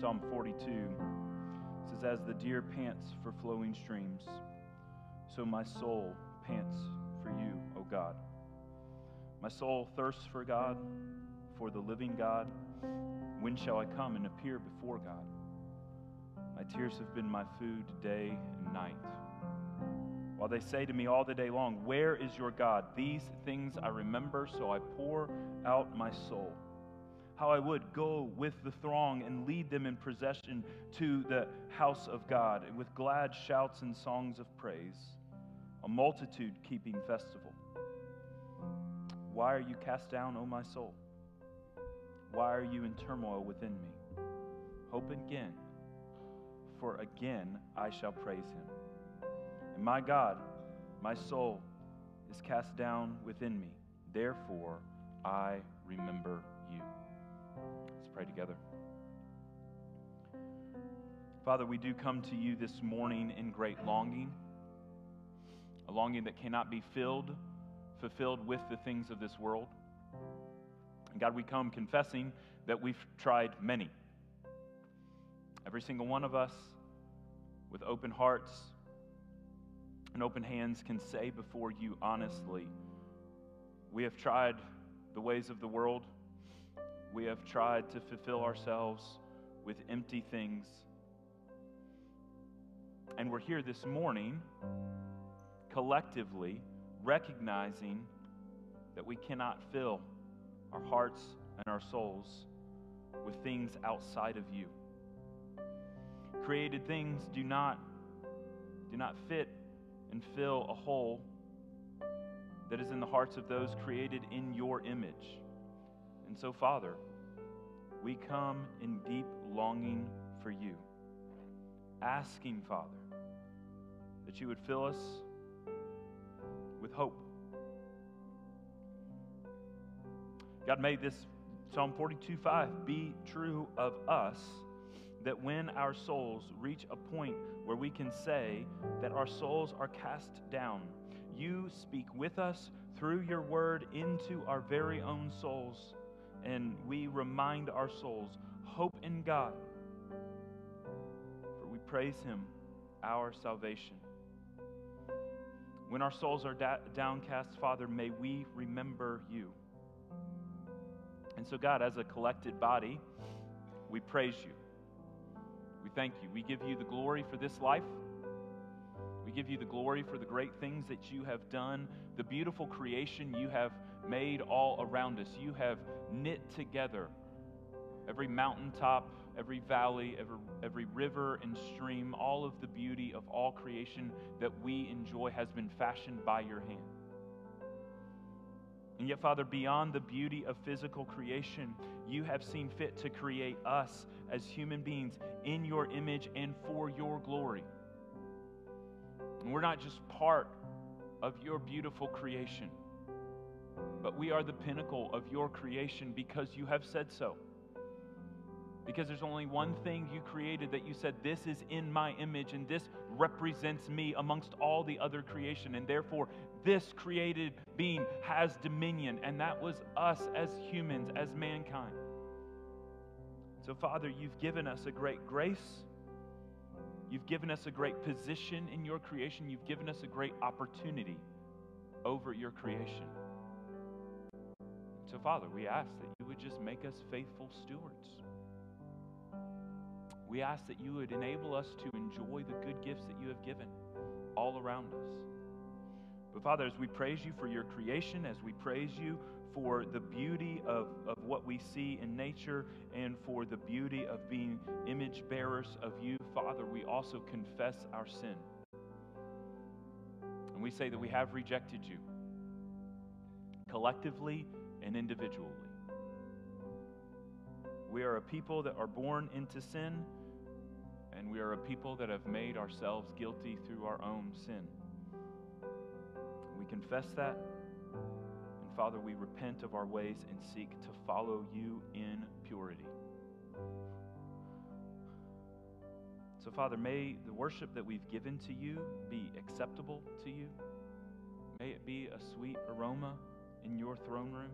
Psalm 42 says, As the deer pants for flowing streams, so my soul pants for you, O God. My soul thirsts for God, for the living God. When shall I come and appear before God? My tears have been my food day and night. While they say to me all the day long, Where is your God? These things I remember, so I pour out my soul. How I would go with the throng and lead them in procession to the house of God with glad shouts and songs of praise, a multitude keeping festival. Why are you cast down, O my soul? Why are you in turmoil within me? Hope again, for again I shall praise him. And my God, my soul, is cast down within me. Therefore, I remember. Let's pray together. Father, we do come to you this morning in great longing, a longing that cannot be filled fulfilled with the things of this world. And God, we come confessing that we've tried many. Every single one of us, with open hearts and open hands, can say before you honestly, we have tried the ways of the world. We have tried to fulfill ourselves with empty things. And we're here this morning collectively recognizing that we cannot fill our hearts and our souls with things outside of you. Created things do not, do not fit and fill a hole that is in the hearts of those created in your image. And so, Father, we come in deep longing for you, asking, Father, that you would fill us with hope. God made this Psalm 42 5 be true of us that when our souls reach a point where we can say that our souls are cast down, you speak with us through your word into our very own souls, and we remind our souls hope in God, for we praise Him, our salvation. When our souls are da- downcast, Father, may we remember you. And so, God, as a collected body, we praise you. We thank you. We give you the glory for this life. We give you the glory for the great things that you have done, the beautiful creation you have made all around us. You have knit together every mountaintop, every valley, every, every river and stream, all of the beauty of all creation that we enjoy has been fashioned by your hand. And yet, Father, beyond the beauty of physical creation, you have seen fit to create us as human beings in your image and for your glory. And we're not just part of your beautiful creation, but we are the pinnacle of your creation because you have said so. Because there's only one thing you created that you said, This is in my image, and this represents me amongst all the other creation. And therefore, this created being has dominion, and that was us as humans, as mankind. So, Father, you've given us a great grace. You've given us a great position in your creation. You've given us a great opportunity over your creation. So, Father, we ask that you would just make us faithful stewards. We ask that you would enable us to enjoy the good gifts that you have given all around us. But Father, as we praise you for your creation, as we praise you for the beauty of, of what we see in nature and for the beauty of being image bearers of you, Father, we also confess our sin. And we say that we have rejected you collectively and individually. We are a people that are born into sin and we are a people that have made ourselves guilty through our own sin. We confess that. And Father, we repent of our ways and seek to follow you in purity. So, Father, may the worship that we've given to you be acceptable to you. May it be a sweet aroma in your throne room.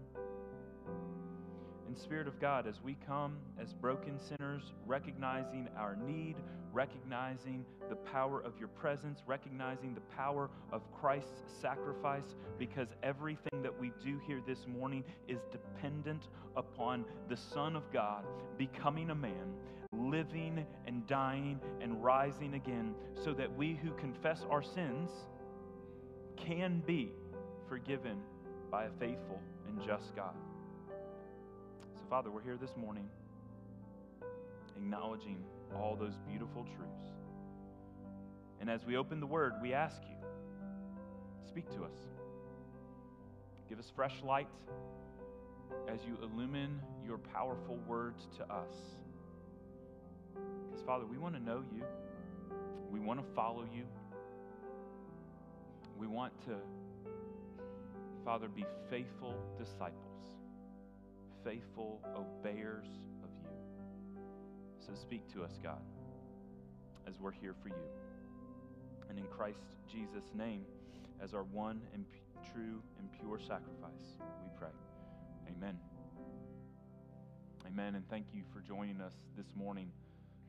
And Spirit of God, as we come as broken sinners, recognizing our need, recognizing the power of your presence, recognizing the power of Christ's sacrifice, because everything that we do here this morning is dependent upon the Son of God becoming a man, living and dying and rising again, so that we who confess our sins can be forgiven by a faithful and just God. So, Father, we're here this morning acknowledging all those beautiful truths. And as we open the Word, we ask you, speak to us. Give us fresh light as you illumine your powerful words to us. Because, Father, we want to know you, we want to follow you, we want to, Father, be faithful disciples faithful obeyers of you. So speak to us, God, as we're here for you. And in Christ Jesus' name, as our one and true and pure sacrifice, we pray. Amen. Amen. And thank you for joining us this morning.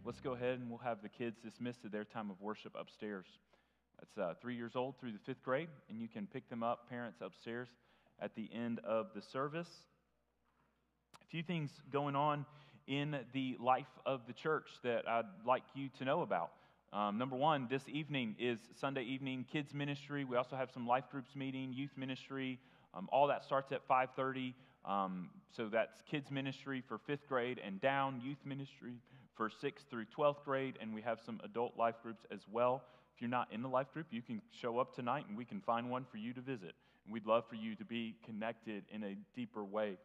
Let's go ahead and we'll have the kids dismissed to their time of worship upstairs. That's uh, three years old through the fifth grade, and you can pick them up, parents, upstairs at the end of the service a few things going on in the life of the church that I'd like you to know about. Um, number one, this evening is Sunday evening kids ministry. We also have some life groups meeting, youth ministry. Um, all that starts at 5:30. Um, so that's kids ministry for fifth grade and down, youth ministry for sixth through 12th grade, and we have some adult life groups as well. If you're not in the life group, you can show up tonight and we can find one for you to visit. And we'd love for you to be connected in a deeper way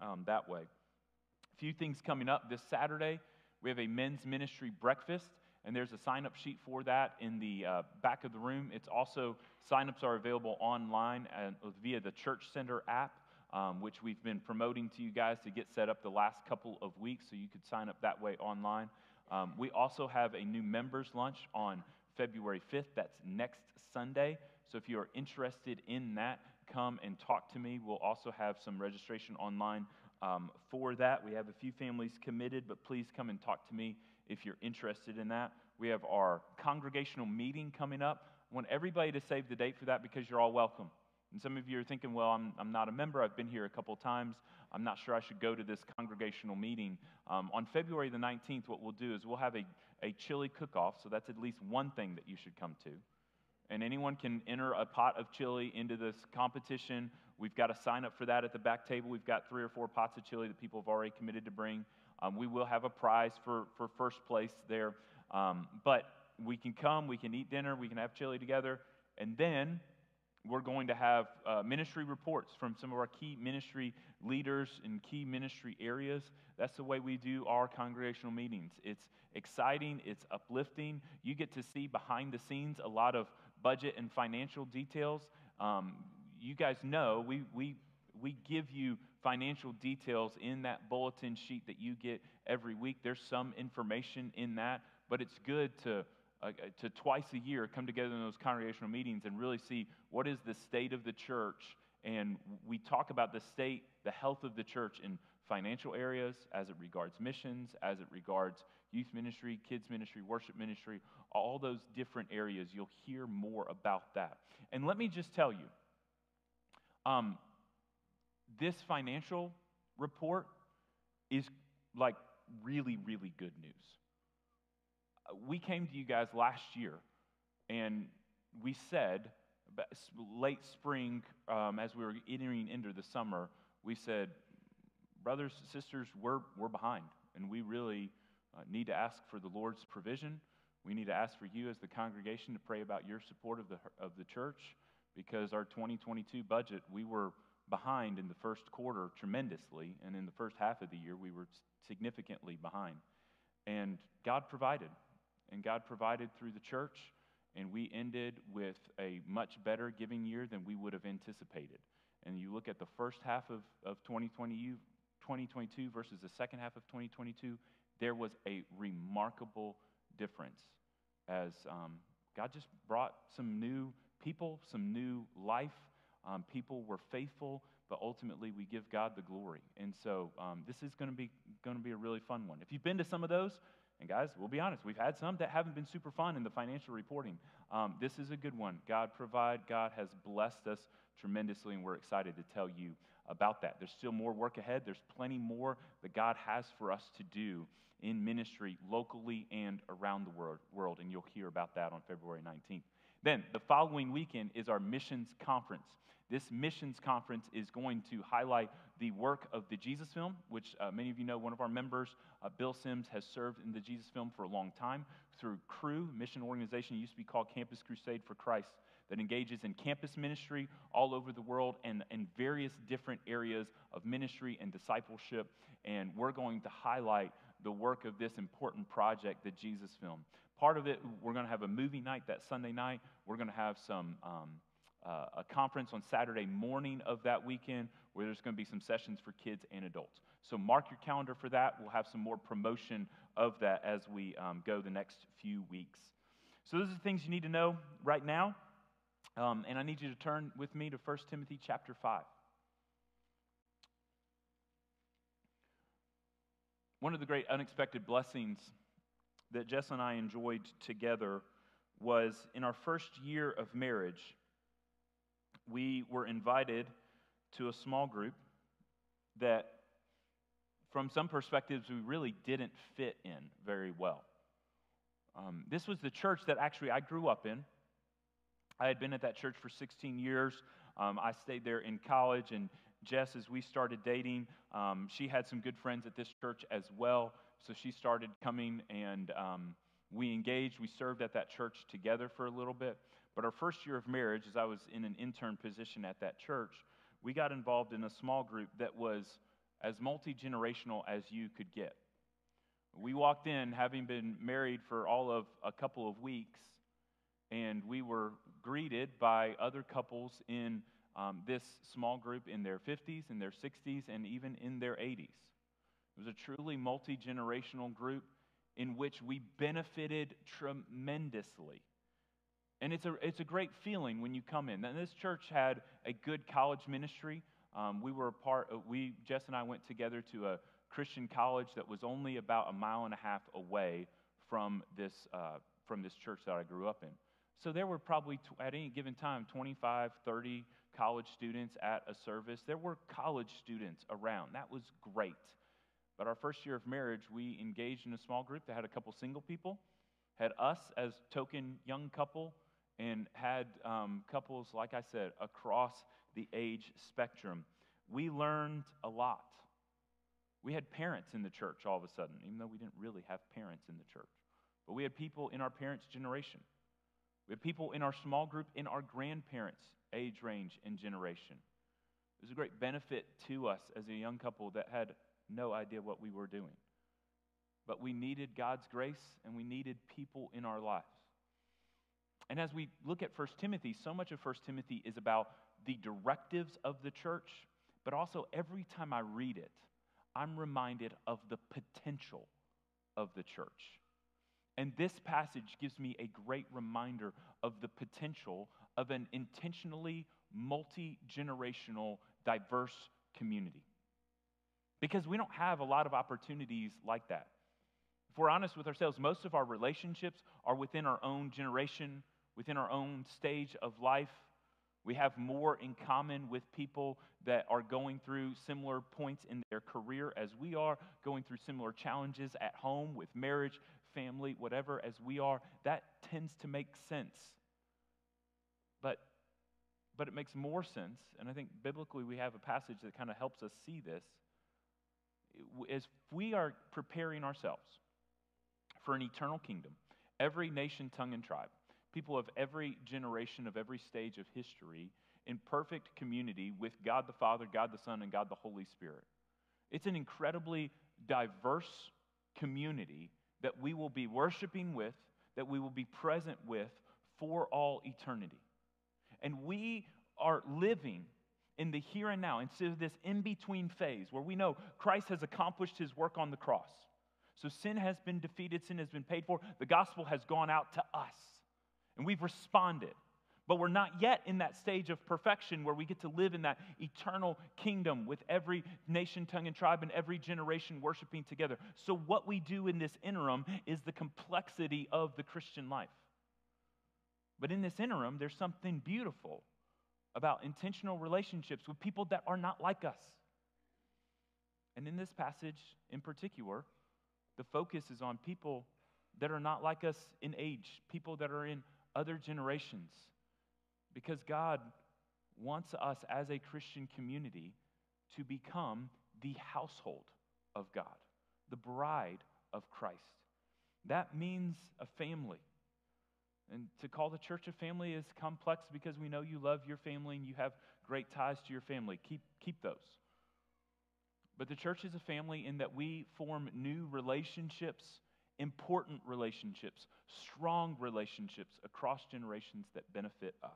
um, that way. A few things coming up this Saturday. We have a men's ministry breakfast, and there's a sign up sheet for that in the uh, back of the room. It's also, sign-ups are available online and, uh, via the Church Center app. Um, which we've been promoting to you guys to get set up the last couple of weeks, so you could sign up that way online. Um, we also have a new members lunch on February 5th. That's next Sunday. So if you are interested in that, come and talk to me. We'll also have some registration online um, for that. We have a few families committed, but please come and talk to me if you're interested in that. We have our congregational meeting coming up. I want everybody to save the date for that because you're all welcome. And some of you are thinking, well, I'm, I'm not a member. I've been here a couple times. I'm not sure I should go to this congregational meeting. Um, on February the 19th, what we'll do is we'll have a, a chili cook off. So that's at least one thing that you should come to and anyone can enter a pot of chili into this competition. We've got a sign up for that at the back table. We've got three or four pots of chili that people have already committed to bring. Um, we will have a prize for, for first place there. Um, but we can come, we can eat dinner, we can have chili together, and then we're going to have uh, ministry reports from some of our key ministry leaders in key ministry areas. That's the way we do our congregational meetings. It's exciting, it's uplifting. You get to see behind the scenes a lot of budget and financial details. Um, you guys know we, we, we give you financial details in that bulletin sheet that you get every week. There's some information in that, but it's good to, uh, to twice a year come together in those congregational meetings and really see what is the state of the church. And we talk about the state, the health of the church in financial areas, as it regards missions, as it regards youth ministry, kids ministry, worship ministry, all those different areas. You'll hear more about that. And let me just tell you um, this financial report is like really, really good news. We came to you guys last year and we said, late spring, um, as we were entering into the summer, we said, brothers, sisters, we're, we're behind, and we really uh, need to ask for the Lord's provision. We need to ask for you as the congregation to pray about your support of the, of the church because our 2022 budget, we were behind in the first quarter tremendously, and in the first half of the year, we were significantly behind. And God provided, and God provided through the church, and we ended with a much better giving year than we would have anticipated. And you look at the first half of, of 2020, 2022 versus the second half of 2022, there was a remarkable difference as um, God just brought some new people, some new life. Um, people were faithful. but ultimately we give God the glory. And so um, this is going to be going to be a really fun one. If you've been to some of those, and guys, we'll be honest, we've had some that haven't been super fun in the financial reporting. Um, this is a good one. God provide. God has blessed us tremendously, and we're excited to tell you about that. There's still more work ahead. There's plenty more that God has for us to do in ministry locally and around the world, world and you'll hear about that on February 19th. Then, the following weekend is our missions conference. This missions conference is going to highlight the work of the Jesus film, which uh, many of you know one of our members, uh, Bill Sims, has served in the Jesus film for a long time through Cru, mission organization, used to be called Campus Crusade for Christ, that engages in campus ministry all over the world and in various different areas of ministry and discipleship. And we're going to highlight the work of this important project, the Jesus film. Part of it, we're going to have a movie night that Sunday night. We're going to have some. Um, uh, a conference on Saturday morning of that weekend where there's going to be some sessions for kids and adults. So mark your calendar for that. We'll have some more promotion of that as we um, go the next few weeks. So those are the things you need to know right now. Um, and I need you to turn with me to 1 Timothy chapter 5. One of the great unexpected blessings that Jess and I enjoyed together was in our first year of marriage, we were invited to a small group that, from some perspectives, we really didn't fit in very well. Um, this was the church that actually I grew up in. I had been at that church for 16 years. Um, I stayed there in college, and Jess, as we started dating, um, she had some good friends at this church as well. So she started coming, and um, we engaged. We served at that church together for a little bit. But our first year of marriage, as I was in an intern position at that church, we got involved in a small group that was as multi generational as you could get. We walked in having been married for all of a couple of weeks, and we were greeted by other couples in um, this small group in their 50s, in their 60s, and even in their 80s. It was a truly multi generational group in which we benefited tremendously. And it's a, it's a great feeling when you come in. And this church had a good college ministry. Um, we were a part, of, we, Jess and I went together to a Christian college that was only about a mile and a half away from this, uh, from this church that I grew up in. So there were probably, at any given time, 25, 30 college students at a service. There were college students around. That was great. But our first year of marriage, we engaged in a small group that had a couple single people, had us as token young couple, and had um, couples, like I said, across the age spectrum. We learned a lot. We had parents in the church all of a sudden, even though we didn't really have parents in the church. But we had people in our parents' generation. We had people in our small group in our grandparents' age range and generation. It was a great benefit to us as a young couple that had no idea what we were doing. But we needed God's grace and we needed people in our lives. And as we look at 1 Timothy, so much of 1 Timothy is about the directives of the church, but also every time I read it, I'm reminded of the potential of the church. And this passage gives me a great reminder of the potential of an intentionally multi generational, diverse community. Because we don't have a lot of opportunities like that. If we're honest with ourselves, most of our relationships are within our own generation, within our own stage of life. We have more in common with people that are going through similar points in their career as we are, going through similar challenges at home with marriage, family, whatever, as we are. That tends to make sense. But, but it makes more sense, and I think biblically we have a passage that kind of helps us see this. As we are preparing ourselves for an eternal kingdom, every nation, tongue, and tribe, people of every generation, of every stage of history, in perfect community with God the Father, God the Son, and God the Holy Spirit. It's an incredibly diverse community that we will be worshiping with, that we will be present with for all eternity. And we are living in the here and now, instead of this in between phase where we know Christ has accomplished his work on the cross. So sin has been defeated, sin has been paid for, the gospel has gone out to us and we've responded. But we're not yet in that stage of perfection where we get to live in that eternal kingdom with every nation, tongue, and tribe and every generation worshiping together. So, what we do in this interim is the complexity of the Christian life. But in this interim, there's something beautiful about intentional relationships with people that are not like us. And in this passage in particular, the focus is on people that are not like us in age, people that are in other generations. Because God wants us as a Christian community to become the household of God, the bride of Christ. That means a family. And to call the church a family is complex because we know you love your family and you have great ties to your family. Keep, keep those. But the church is a family in that we form new relationships, important relationships, strong relationships across generations that benefit us.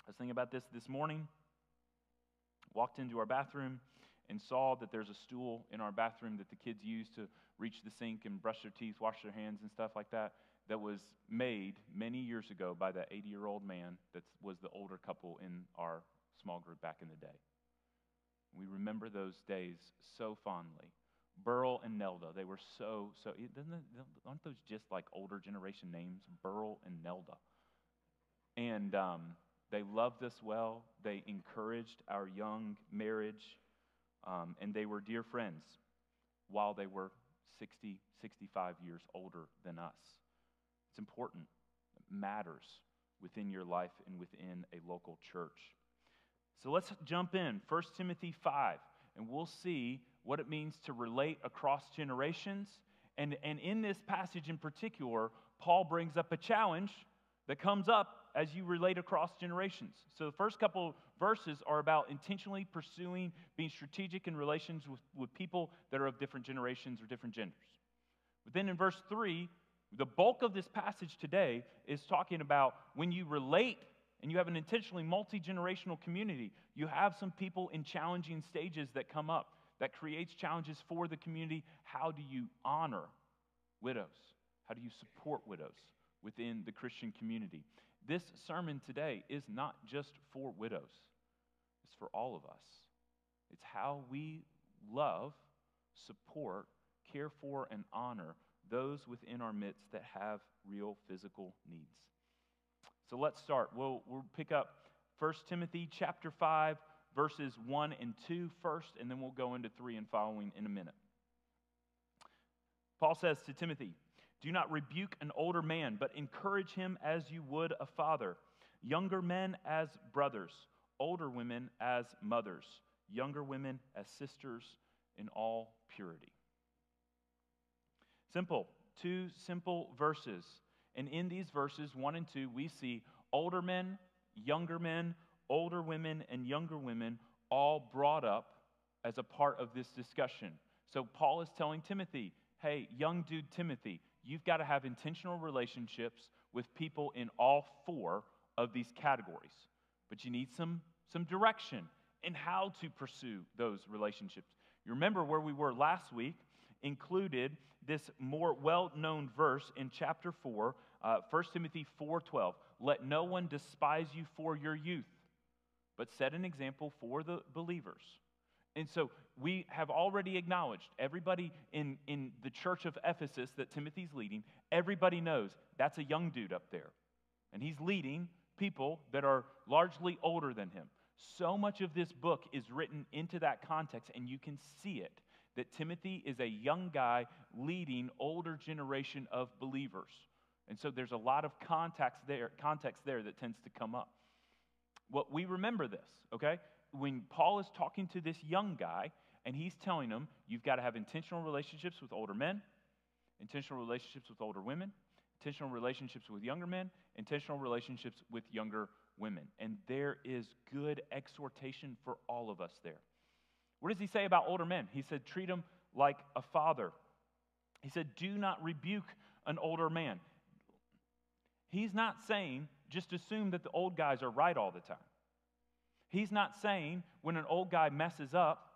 I was thinking about this this morning. Walked into our bathroom and saw that there's a stool in our bathroom that the kids use to reach the sink and brush their teeth, wash their hands, and stuff like that. That was made many years ago by that 80 year old man that was the older couple in our small group back in the day. We remember those days so fondly. Burl and Nelda, they were so, so, it, aren't those just like older generation names? Burl and Nelda. And um, they loved us well. They encouraged our young marriage. Um, and they were dear friends while they were 60, 65 years older than us. It's important, it matters within your life and within a local church. So let's jump in. 1 Timothy 5, and we'll see what it means to relate across generations. And, and in this passage in particular, Paul brings up a challenge that comes up as you relate across generations. So the first couple verses are about intentionally pursuing being strategic in relations with, with people that are of different generations or different genders. But then in verse 3, the bulk of this passage today is talking about when you relate and you have an intentionally multi generational community, you have some people in challenging stages that come up that creates challenges for the community. How do you honor widows? How do you support widows within the Christian community? This sermon today is not just for widows, it's for all of us. It's how we love, support, care for, and honor those within our midst that have real physical needs. So let's start. We'll, we'll pick up 1 Timothy chapter 5, verses 1 and 2 first, and then we'll go into 3 and following in a minute. Paul says to Timothy, Do not rebuke an older man, but encourage him as you would a father, younger men as brothers, older women as mothers, younger women as sisters in all purity. Simple, two simple verses and in these verses, 1 and 2, we see older men, younger men, older women, and younger women all brought up as a part of this discussion. So Paul is telling Timothy, hey, young dude Timothy, you've got to have intentional relationships with people in all four of these categories. But you need some, some direction in how to pursue those relationships. You remember where we were last week included this more well-known verse in chapter 4, uh, 1 Timothy 4:12. Let no one despise you for your youth, but set an example for the believers. And so we have already acknowledged, everybody in, in the church of Ephesus that Timothy's leading, everybody knows that's a young dude up there. And he's leading people that are largely older than him. So much of this book is written into that context, and you can see it that Timothy is a young guy leading older generation of believers. And so there's a lot of context there, context there that tends to come up. What well, we remember this, okay? When Paul is talking to this young guy and he's telling him, you've got to have intentional relationships with older men, intentional relationships with older women, intentional relationships with younger men, intentional relationships with younger women. And there is good exhortation for all of us there. What does he say about older men? He said, treat them like a father. He said, do not rebuke an older man. He's not saying just assume that the old guys are right all the time. He's not saying when an old guy messes up,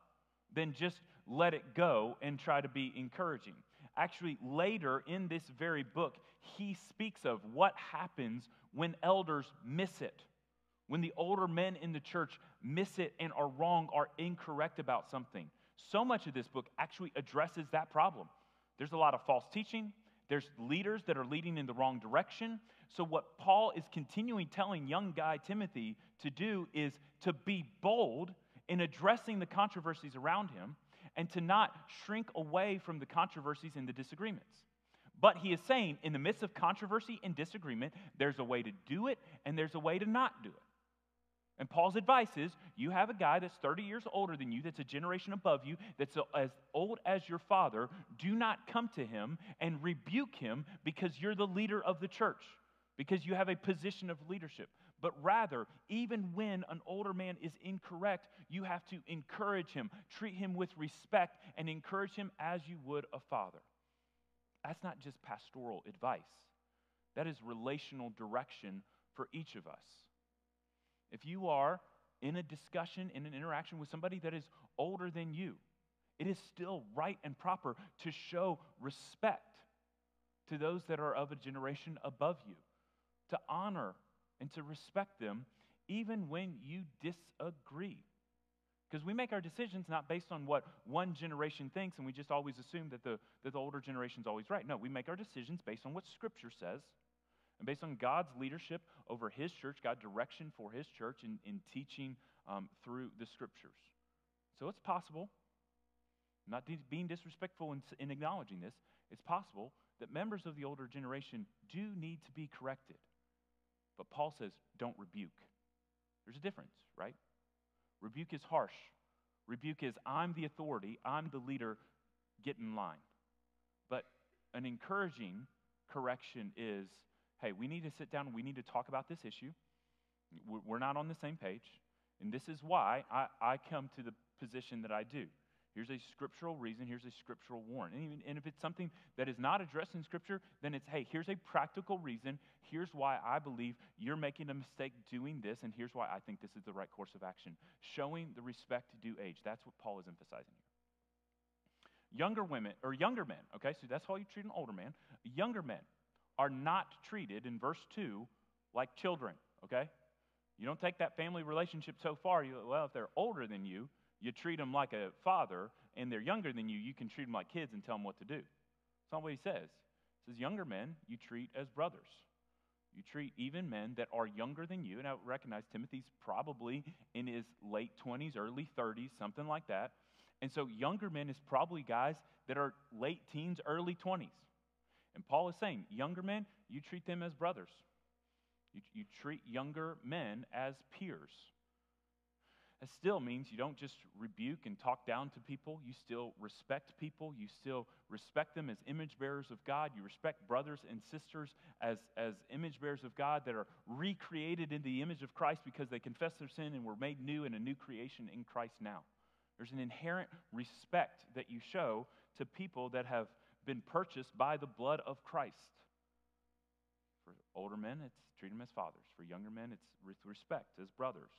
then just let it go and try to be encouraging. actually, later in this very book, he speaks of what happens when elders miss it. When the older men in the church miss it and are wrong, are incorrect about something. So much of this book actually addresses that problem. There's a lot of false teaching, there's leaders that are leading in the wrong direction. So, what Paul is continuing telling young guy Timothy to do is to be bold in addressing the controversies around him and to not shrink away from the controversies and the disagreements. But he is saying, in the midst of controversy and disagreement, there's a way to do it and there's a way to not do it. And Paul's advice is you have a guy that's 30 years older than you, that's a generation above you, that's as old as your father. Do not come to him and rebuke him because you're the leader of the church, because you have a position of leadership. But rather, even when an older man is incorrect, you have to encourage him, treat him with respect, and encourage him as you would a father. That's not just pastoral advice, that is relational direction for each of us. If you are in a discussion, in an interaction with somebody that is older than you, it is still right and proper to show respect to those that are of a generation above you, to honor and to respect them even when you disagree. Because we make our decisions not based on what one generation thinks and we just always assume that the, that the older generation is always right. No, we make our decisions based on what Scripture says and based on God's leadership over His church, God's direction for His church in, in teaching um, through the Scriptures. So it's possible, not being disrespectful in, in acknowledging this, it's possible that members of the older generation do need to be corrected. But Paul says, don't rebuke. There's a difference, right? Rebuke is harsh. Rebuke is, I'm the authority, I'm the leader, get in line. But an encouraging correction is, hey, we need to sit down, we need to talk about this issue. We're not on the same page. And this is why I, I come to the position that I do. Here's a scriptural reason, here's a scriptural warrant. And, even, and if it's something that is not addressed in Scripture, then it's, hey, here's a practical reason. Here's why I believe you're making a mistake doing this, and here's why I think this is the right course of action. Showing the respect to due age. That's what Paul is emphasizing here. Younger women, or younger men, okay, so that's how you treat an older man. Younger men are not treated, in verse 2, like children, okay? You don't take that family relationship so far, you, well, if they're older than you, you treat them like a father, and they're younger than you, you can treat them like kids and tell them what to do. That's not what he says. He says, Younger men, you treat as brothers. You treat even men that are younger than you. And I recognize Timothy's probably in his late 20s, early 30s, something like that. And so, younger men is probably guys that are late teens, early 20s. And Paul is saying, younger men, you treat them as brothers. You, you treat younger men as peers. It still means you don't just rebuke and talk down to people. You still respect people. You still respect them as image bearers of God. You respect brothers and sisters as, as image bearers of God that are recreated in the image of Christ because they confess their sin and were made new in a new creation in Christ now. There's an inherent respect that you show to people that have been purchased by the blood of Christ. For older men, it's treat them as fathers. For younger men, it's with respect as brothers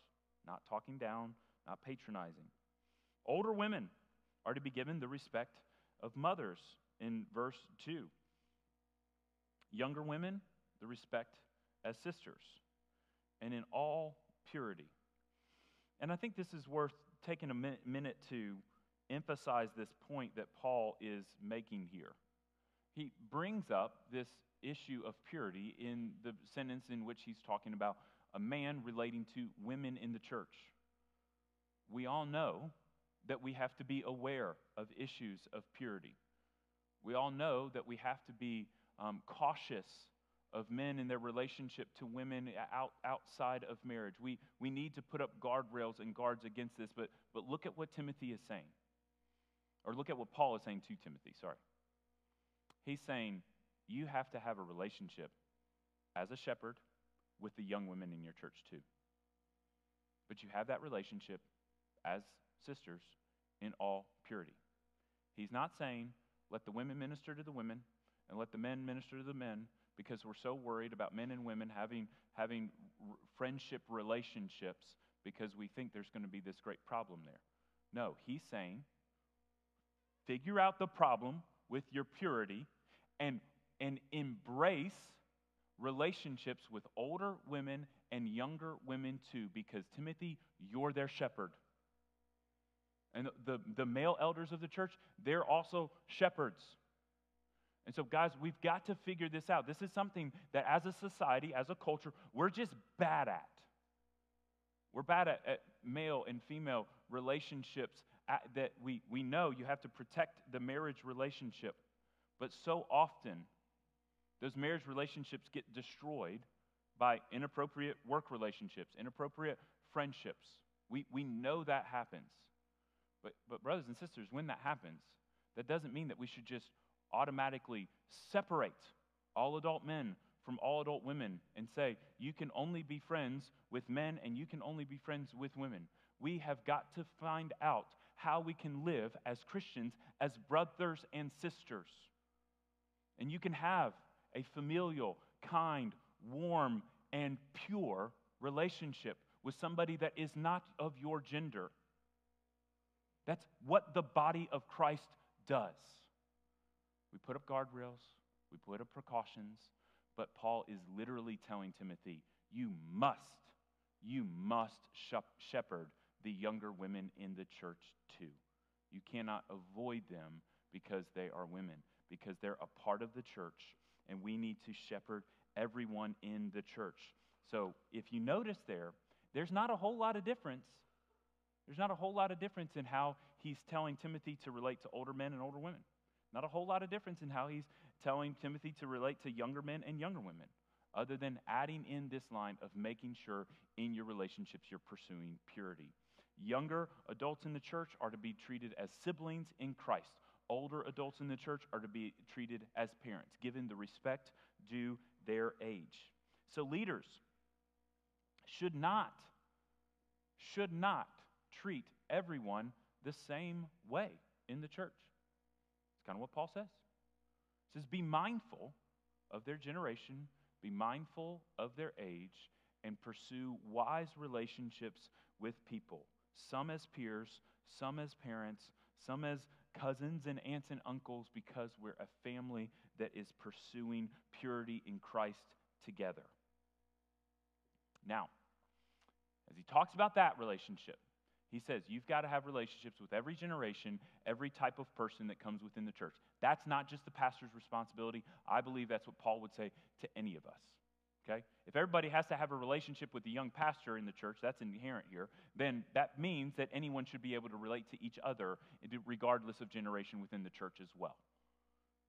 not talking down, not patronizing. Older women are to be given the respect of mothers in verse 2. Younger women, the respect as sisters, and in all purity. And I think this is worth taking a minute to emphasize this point that Paul is making here. He brings up this issue of purity in the sentence in which he's talking about a man relating to women in the church. We all know that we have to be aware of issues of purity. We all know that we have to be um, cautious of men in their relationship to women out, outside of marriage. We, we need to put up guardrails and guards against this, but, but look at what Timothy is saying. Or look at what Paul is saying to Timothy, sorry. He's saying, you have to have a relationship as a shepherd with the young women in your church too. But you have that relationship as sisters in all purity. He's not saying let the women minister to the women and let the men minister to the men because we're so worried about men and women having, having friendship relationships because we think there's going to be this great problem there. No, he's saying figure out the problem, with your purity and, and embrace relationships with older women and younger women too, because Timothy, you're their shepherd. And the, the male elders of the church, they're also shepherds. And so, guys, we've got to figure this out. This is something that as a society, as a culture, we're just bad at. We're bad at, at male and female relationships at, that we, we know you have to protect the marriage relationship. But so often, those marriage relationships get destroyed by inappropriate work relationships, inappropriate friendships. We, we know that happens. But, but, brothers and sisters, when that happens, that doesn't mean that we should just automatically separate all adult men from all adult women and say, you can only be friends with men and you can only be friends with women. We have got to find out how we can live as Christians, as brothers and sisters. And you can have a familial, kind, warm, and pure relationship with somebody that is not of your gender. That's what the body of Christ does. We put up guardrails, we put up precautions, but Paul is literally telling Timothy, you must, you must shepherd the younger women in the church too. You cannot avoid them because they are women, because they're a part of the church, and we need to shepherd everyone in the church. So if you notice there, there's not a whole lot of difference. There's not a whole lot of difference in how he's telling Timothy to relate to older men and older women. Not a whole lot of difference in how he's telling Timothy to relate to younger men and younger women, other than adding in this line of making sure in your relationships you're pursuing purity. Younger adults in the church are to be treated as siblings in Christ. Older adults in the church are to be treated as parents, given the respect due their age. So, leaders should not, should not treat everyone the same way in the church. It's kind of what Paul says. He says, Be mindful of their generation, be mindful of their age, and pursue wise relationships with people, some as peers, some as parents, some as cousins and aunts and uncles, because we're a family that is pursuing purity in Christ together. Now, as he talks about that relationship, he says you've got to have relationships with every generation, every type of person that comes within the church. That's not just the pastor's responsibility. I believe that's what Paul would say to any of us. Okay? If everybody has to have a relationship with the young pastor in the church, that's inherent here, then that means that anyone should be able to relate to each other regardless of generation within the church as well.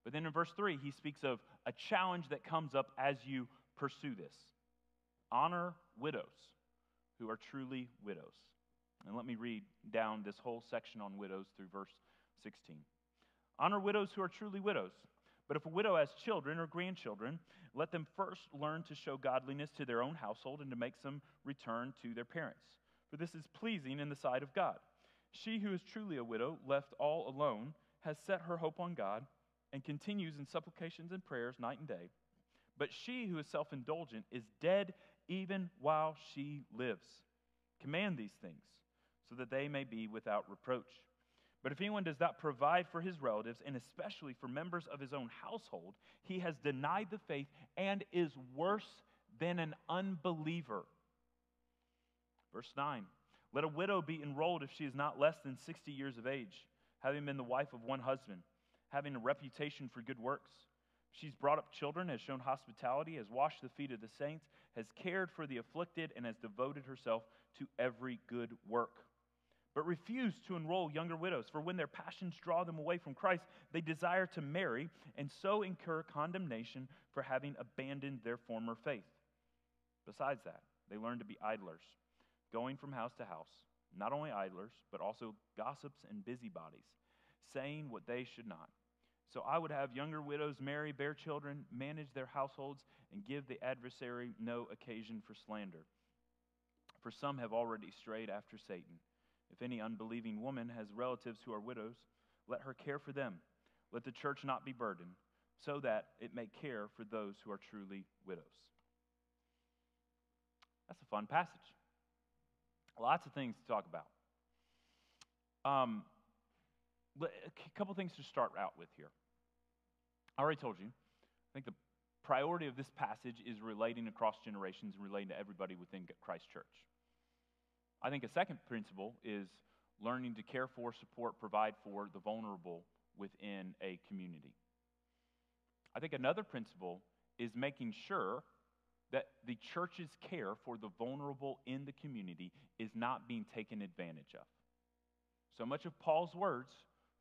But then in verse 3, he speaks of a challenge that comes up as you pursue this honor widows who are truly widows. And let me read down this whole section on widows through verse 16. Honor widows who are truly widows. But if a widow has children or grandchildren, let them first learn to show godliness to their own household and to make some return to their parents. For this is pleasing in the sight of God. She who is truly a widow, left all alone, has set her hope on God and continues in supplications and prayers night and day. But she who is self indulgent is dead even while she lives. Command these things so that they may be without reproach. But if anyone does not provide for his relatives, and especially for members of his own household, he has denied the faith and is worse than an unbeliever. Verse 9 Let a widow be enrolled if she is not less than 60 years of age, having been the wife of one husband, having a reputation for good works. She's brought up children, has shown hospitality, has washed the feet of the saints, has cared for the afflicted, and has devoted herself to every good work but refuse to enroll younger widows. For when their passions draw them away from Christ, they desire to marry and so incur condemnation for having abandoned their former faith. Besides that, they learn to be idlers, going from house to house, not only idlers, but also gossips and busybodies, saying what they should not. So I would have younger widows marry, bear children, manage their households, and give the adversary no occasion for slander. For some have already strayed after Satan. If any unbelieving woman has relatives who are widows, let her care for them. Let the church not be burdened, so that it may care for those who are truly widows. That's a fun passage. Lots of things to talk about. Um, a couple things to start out with here. I already told you, I think the priority of this passage is relating across generations and relating to everybody within Christ Church. I think a second principle is learning to care for, support, provide for the vulnerable within a community. I think another principle is making sure that the church's care for the vulnerable in the community is not being taken advantage of. So much of Paul's words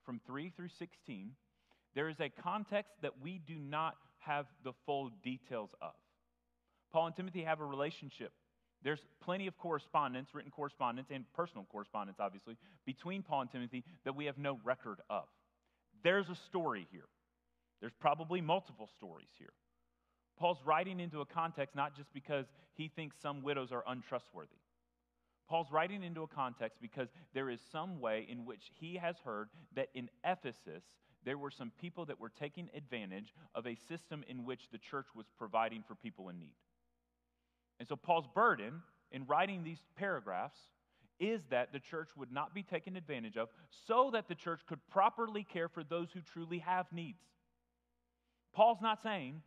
from 3 through 16, there is a context that we do not have the full details of. Paul and Timothy have a relationship. There's plenty of correspondence, written correspondence, and personal correspondence, obviously, between Paul and Timothy that we have no record of. There's a story here. There's probably multiple stories here. Paul's writing into a context not just because he thinks some widows are untrustworthy. Paul's writing into a context because there is some way in which he has heard that in Ephesus there were some people that were taking advantage of a system in which the church was providing for people in need. And so Paul's burden in writing these paragraphs is that the church would not be taken advantage of so that the church could properly care for those who truly have needs. Paul's not saying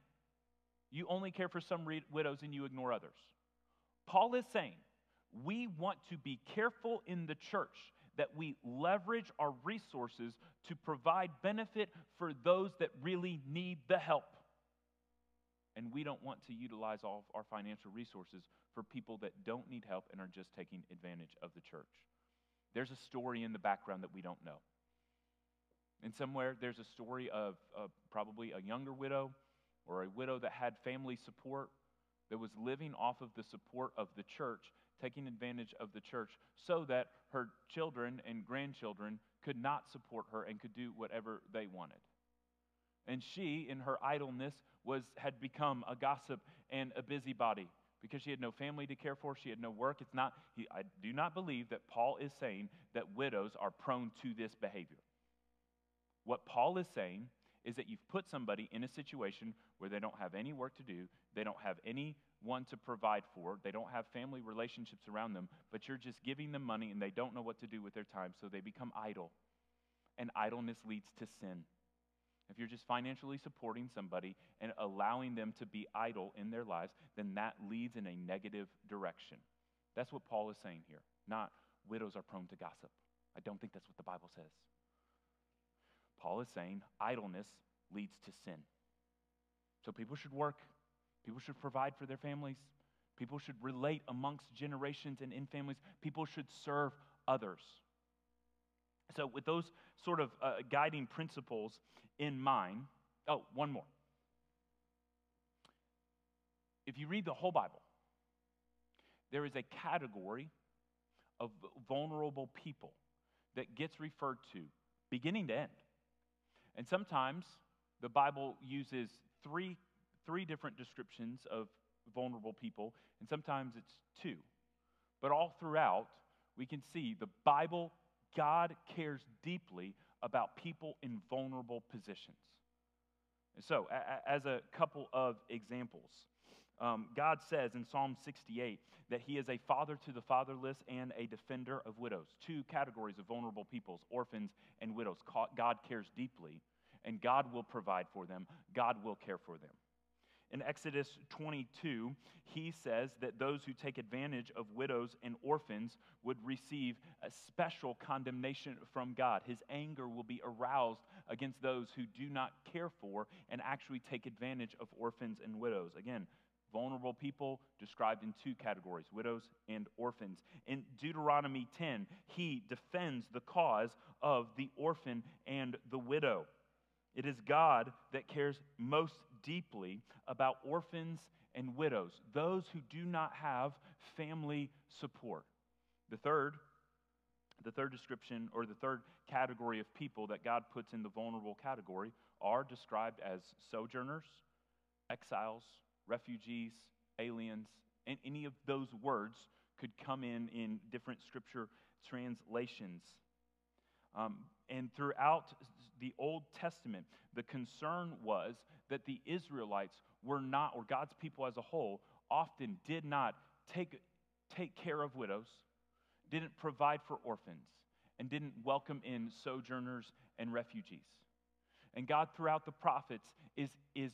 you only care for some widows and you ignore others. Paul is saying we want to be careful in the church that we leverage our resources to provide benefit for those that really need the help. And we don't want to utilize all our financial resources for people that don't need help and are just taking advantage of the church. There's a story in the background that we don't know. And somewhere there's a story of uh, probably a younger widow or a widow that had family support that was living off of the support of the church, taking advantage of the church so that her children and grandchildren could not support her and could do whatever they wanted. And she, in her idleness, was, had become a gossip and a busybody because she had no family to care for. She had no work. It's not, he, I do not believe that Paul is saying that widows are prone to this behavior. What Paul is saying is that you've put somebody in a situation where they don't have any work to do, they don't have anyone to provide for, they don't have family relationships around them, but you're just giving them money and they don't know what to do with their time, so they become idle. And idleness leads to sin. If you're just financially supporting somebody and allowing them to be idle in their lives, then that leads in a negative direction. That's what Paul is saying here, not widows are prone to gossip. I don't think that's what the Bible says. Paul is saying idleness leads to sin. So people should work, people should provide for their families, people should relate amongst generations and in families, people should serve others. So, with those sort of uh, guiding principles in mind, oh, one more. If you read the whole Bible, there is a category of vulnerable people that gets referred to beginning to end. And sometimes the Bible uses three, three different descriptions of vulnerable people, and sometimes it's two. But all throughout, we can see the Bible, God cares deeply about people in vulnerable positions. So, as a couple of examples, um, God says in Psalm 68 that He is a father to the fatherless and a defender of widows. Two categories of vulnerable peoples, orphans and widows. God cares deeply, and God will provide for them, God will care for them. In Exodus 22, he says that those who take advantage of widows and orphans would receive a special condemnation from God. His anger will be aroused against those who do not care for and actually take advantage of orphans and widows. Again, vulnerable people described in two categories widows and orphans. In Deuteronomy 10, he defends the cause of the orphan and the widow. It is God that cares most deeply about orphans and widows, those who do not have family support. The third, the third description or the third category of people that God puts in the vulnerable category are described as sojourners, exiles, refugees, aliens, and any of those words could come in in different scripture translations. Um, and throughout the Old Testament, the concern was that the Israelites were not, or God's people as a whole, often did not take, take care of widows, didn't provide for orphans, and didn't welcome in sojourners and refugees. And God, throughout the prophets, is, is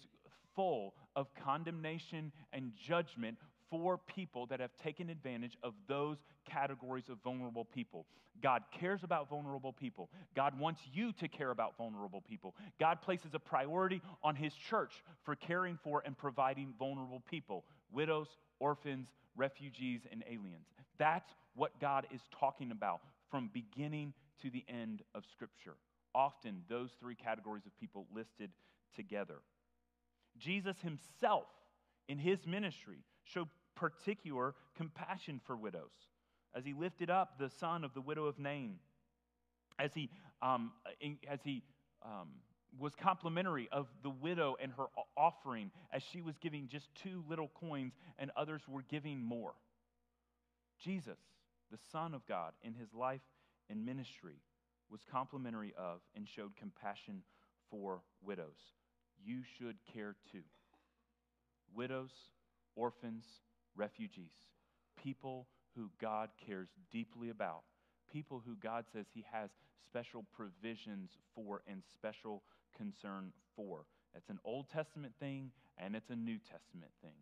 full of condemnation and judgment for people that have taken advantage of those categories of vulnerable people. God cares about vulnerable people. God wants you to care about vulnerable people. God places a priority on His church for caring for and providing vulnerable people widows, orphans, refugees, and aliens. That's what God is talking about from beginning to the end of Scripture. Often, those three categories of people listed together. Jesus himself, in his ministry, showed particular compassion for widows as he lifted up the son of the widow of Nain, as he, um, as he um, was complimentary of the widow and her offering, as she was giving just two little coins and others were giving more. Jesus, the Son of God, in his life and ministry, was complimentary of and showed compassion for widows. You should care too. Widows, orphans, refugees, people who God cares deeply about, people who God says He has special provisions for and special concern for. It's an Old Testament thing and it's a New Testament thing.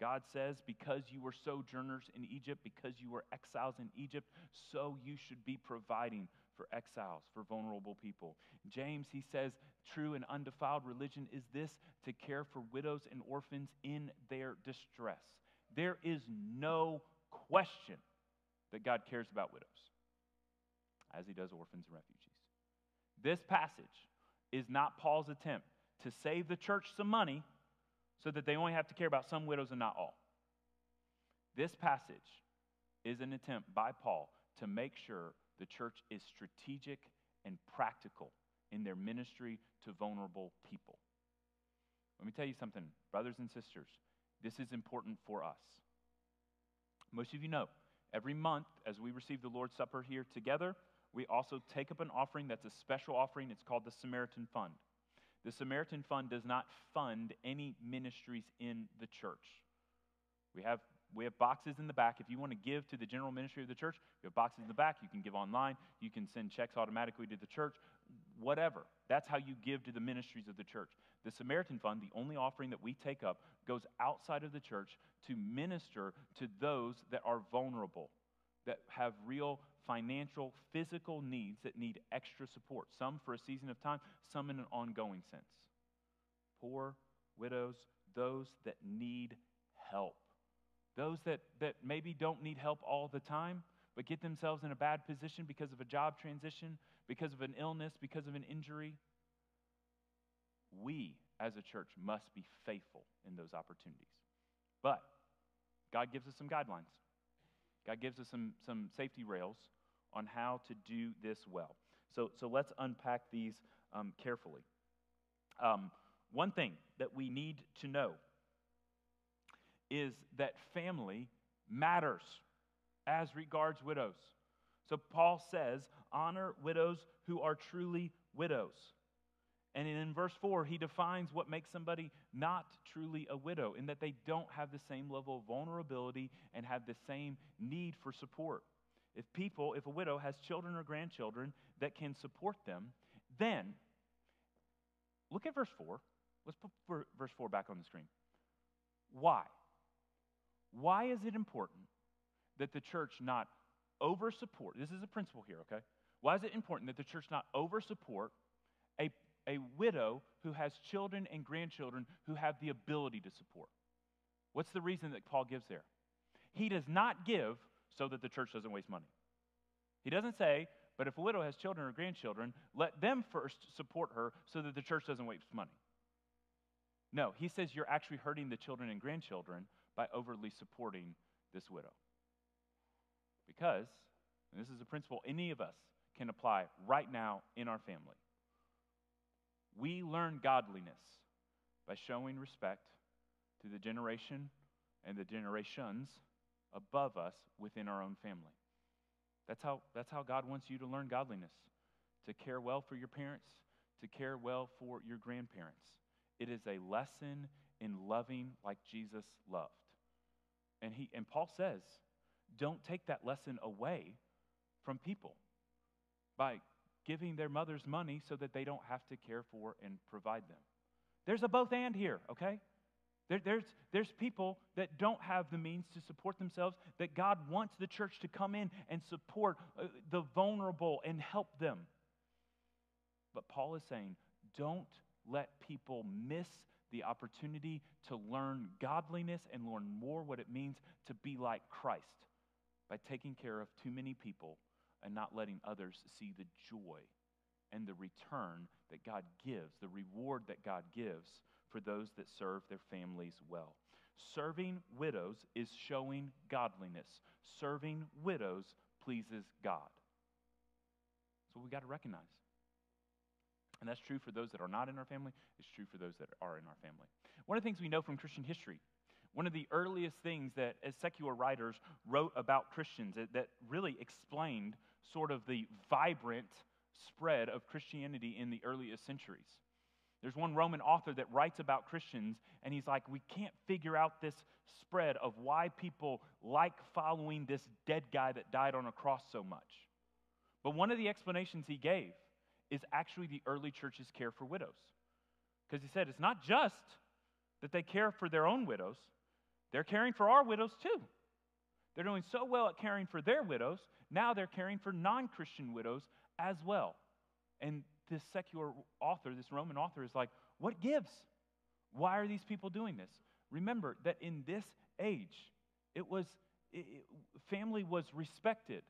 God says, because you were sojourners in Egypt, because you were exiles in Egypt, so you should be providing for exiles, for vulnerable people. James, he says, true and undefiled religion is this to care for widows and orphans in their distress. There is no question that God cares about widows, as he does orphans and refugees. This passage is not Paul's attempt to save the church some money so that they only have to care about some widows and not all. This passage is an attempt by Paul to make sure the church is strategic and practical in their ministry to vulnerable people. Let me tell you something, brothers and sisters. This is important for us. Most of you know, every month as we receive the Lord's Supper here together, we also take up an offering that's a special offering. It's called the Samaritan Fund. The Samaritan Fund does not fund any ministries in the church. We have, we have boxes in the back. If you want to give to the general ministry of the church, we have boxes in the back. You can give online. You can send checks automatically to the church. Whatever. That's how you give to the ministries of the church. The Samaritan Fund, the only offering that we take up, goes outside of the church to minister to those that are vulnerable, that have real financial, physical needs that need extra support, some for a season of time, some in an ongoing sense. Poor, widows, those that need help. Those that, that maybe don't need help all the time, but get themselves in a bad position because of a job transition, because of an illness, because of an injury. We, as a church, must be faithful in those opportunities. But God gives us some guidelines. God gives us some, some safety rails on how to do this well. So, so let's unpack these um, carefully. Um, one thing that we need to know is that family matters as regards widows. So Paul says, honor widows who are truly widows. And in verse 4, he defines what makes somebody not truly a widow, in that they don't have the same level of vulnerability and have the same need for support. If people, if a widow has children or grandchildren that can support them, then look at verse 4. Let's put verse 4 back on the screen. Why? Why is it important that the church not over support? This is a principle here, okay? Why is it important that the church not over support a a widow who has children and grandchildren who have the ability to support. What's the reason that Paul gives there? He does not give so that the church doesn't waste money. He doesn't say, but if a widow has children or grandchildren, let them first support her so that the church doesn't waste money. No, he says you're actually hurting the children and grandchildren by overly supporting this widow. Because, this is a principle any of us can apply right now in our family. We learn godliness by showing respect to the generation and the generations above us within our own family. That's how, that's how God wants you to learn godliness to care well for your parents, to care well for your grandparents. It is a lesson in loving like Jesus loved. And, he, and Paul says, don't take that lesson away from people by giving their mothers money so that they don't have to care for and provide them. There's a both and here, okay? There, there's, there's people that don't have the means to support themselves, that God wants the church to come in and support uh, the vulnerable and help them. But Paul is saying, don't let people miss the opportunity to learn godliness and learn more what it means to be like Christ by taking care of too many people and not letting others see the joy and the return that God gives, the reward that God gives for those that serve their families well. Serving widows is showing godliness. Serving widows pleases God. So we got to recognize. And that's true for those that are not in our family, it's true for those that are in our family. One of the things we know from Christian history, one of the earliest things that as secular writers wrote about Christians that, that really explained sort of the vibrant spread of Christianity in the earliest centuries. There's one Roman author that writes about Christians, and he's like, We can't figure out this spread of why people like following this dead guy that died on a cross so much. But one of the explanations he gave is actually the early church's care for widows. Because he said it's not just that they care for their own widows, they're caring for our widows too. They're doing so well at caring for their widows, now they're caring for non Christian widows as well. And this secular author, this Roman author, is like, what gives? Why are these people doing this? Remember that in this age, it was it, family was respected,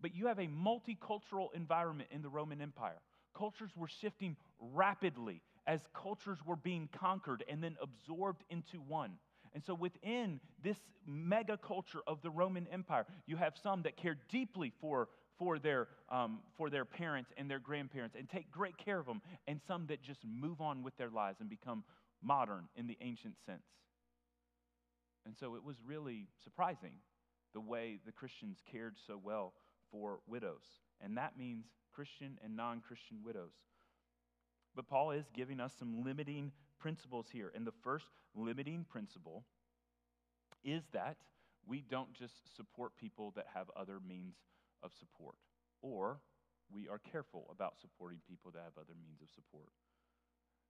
but you have a multicultural environment in the Roman Empire cultures were shifting rapidly as cultures were being conquered and then absorbed into one. And so, within this mega culture of the Roman Empire, you have some that care deeply for, for, their, um, for their parents and their grandparents and take great care of them, and some that just move on with their lives and become modern in the ancient sense. And so, it was really surprising the way the Christians cared so well for widows. And that means Christian and non Christian widows. But Paul is giving us some limiting principles here. And the first limiting principle is that we don't just support people that have other means of support, or we are careful about supporting people that have other means of support.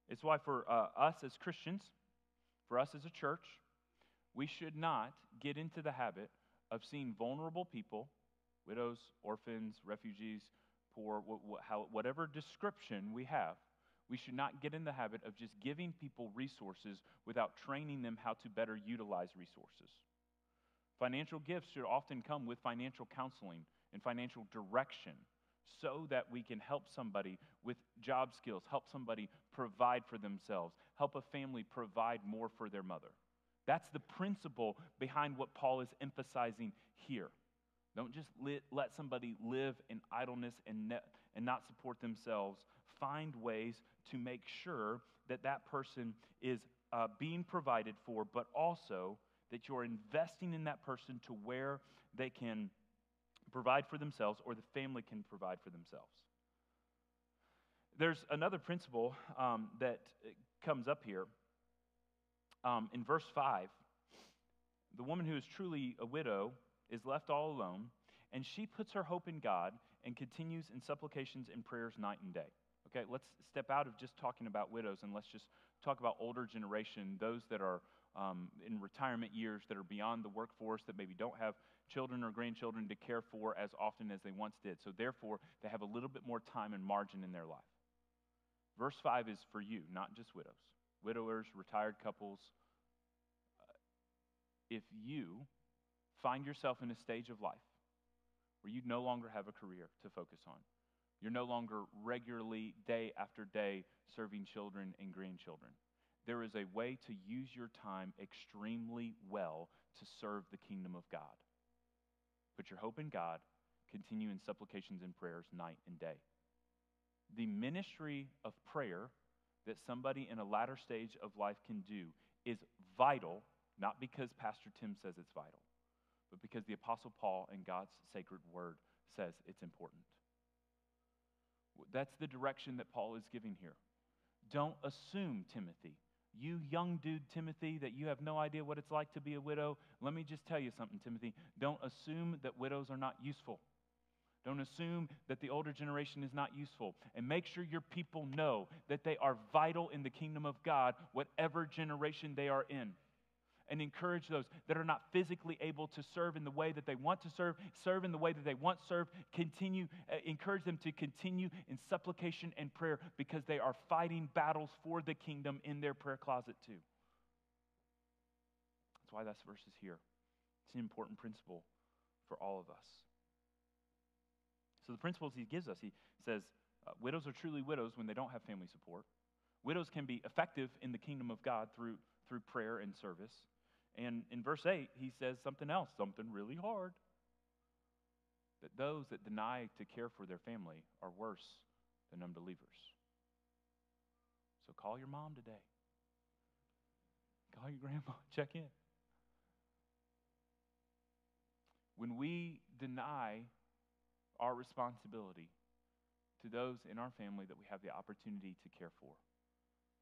It's why, for uh, us as Christians, for us as a church, we should not get into the habit of seeing vulnerable people, widows, orphans, refugees, poor, whatever description we have, we should not get in the habit of just giving people resources without training them how to better utilize resources. Financial gifts should often come with financial counseling and financial direction so that we can help somebody with job skills, help somebody provide for themselves, help a family provide more for their mother. That's the principle behind what Paul is emphasizing here. Don't just let, let somebody live in idleness and, ne- and not support themselves. Find ways to make sure that that person is uh, being provided for, but also that you're investing in that person to where they can provide for themselves or the family can provide for themselves. There's another principle um, that comes up here um, in verse 5. The woman who is truly a widow is left all alone, and she puts her hope in God and continues in supplications and prayers night and day. Okay, let's step out of just talking about widows and let's just talk about older generation, those that are um, in retirement years that are beyond the workforce, that maybe don't have children or grandchildren to care for as often as they once did. So, therefore, they have a little bit more time and margin in their life. Verse 5 is for you, not just widows, widowers, retired couples. Uh, if you find yourself in a stage of life where you no longer have a career to focus on. You're no longer regularly, day after day, serving children and grandchildren. There is a way to use your time extremely well to serve the kingdom of God. Put your hope in God, continue in supplications and prayers night and day. The ministry of prayer that somebody in a latter stage of life can do is vital, not because Pastor Tim says it's vital, but because the Apostle Paul and God's sacred word says it's important. That's the direction that Paul is giving here. Don't assume, Timothy, you young dude, Timothy, that you have no idea what it's like to be a widow. Let me just tell you something, Timothy. Don't assume that widows are not useful. Don't assume that the older generation is not useful. And make sure your people know that they are vital in the kingdom of God, whatever generation they are in. And encourage those that are not physically able to serve in the way that they want to serve, serve in the way that they want serve. Continue, uh, encourage them to continue in supplication and prayer because they are fighting battles for the kingdom in their prayer closet too. That's why that verse is here. It's an important principle for all of us. So, the principles he gives us, he says, uh, widows are truly widows when they don't have family support. Widows can be effective in the kingdom of God through, through prayer and service. And in verse 8, he says something else, something really hard. That those that deny to care for their family are worse than unbelievers. So call your mom today. Call your grandma. Check in. When we deny our responsibility to those in our family that we have the opportunity to care for,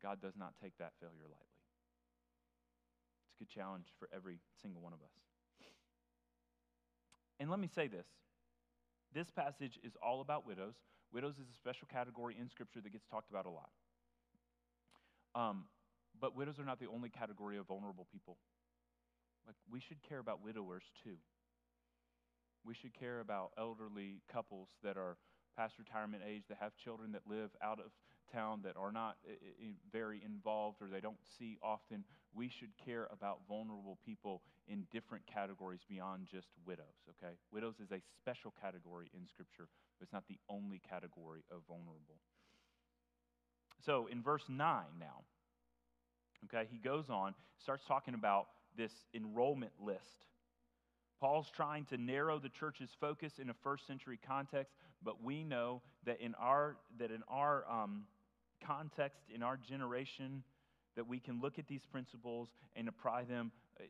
God does not take that failure lightly. It's a good challenge for every single one of us. And let me say this this passage is all about widows. Widows is a special category in Scripture that gets talked about a lot. Um, but widows are not the only category of vulnerable people. Like, we should care about widowers too. We should care about elderly couples that are past retirement age, that have children that live out of town, that are not eh, eh, eh, very involved or they don't see often. We should care about vulnerable people in different categories beyond just widows, okay? Widows is a special category in Scripture, but it's not the only category of vulnerable. So in verse 9 now, okay, he goes on, starts talking about this enrollment list Paul's trying to narrow the church's focus in a first century context, but we know that in our, that in our um, context, in our generation, that we can look at these principles and apply them uh,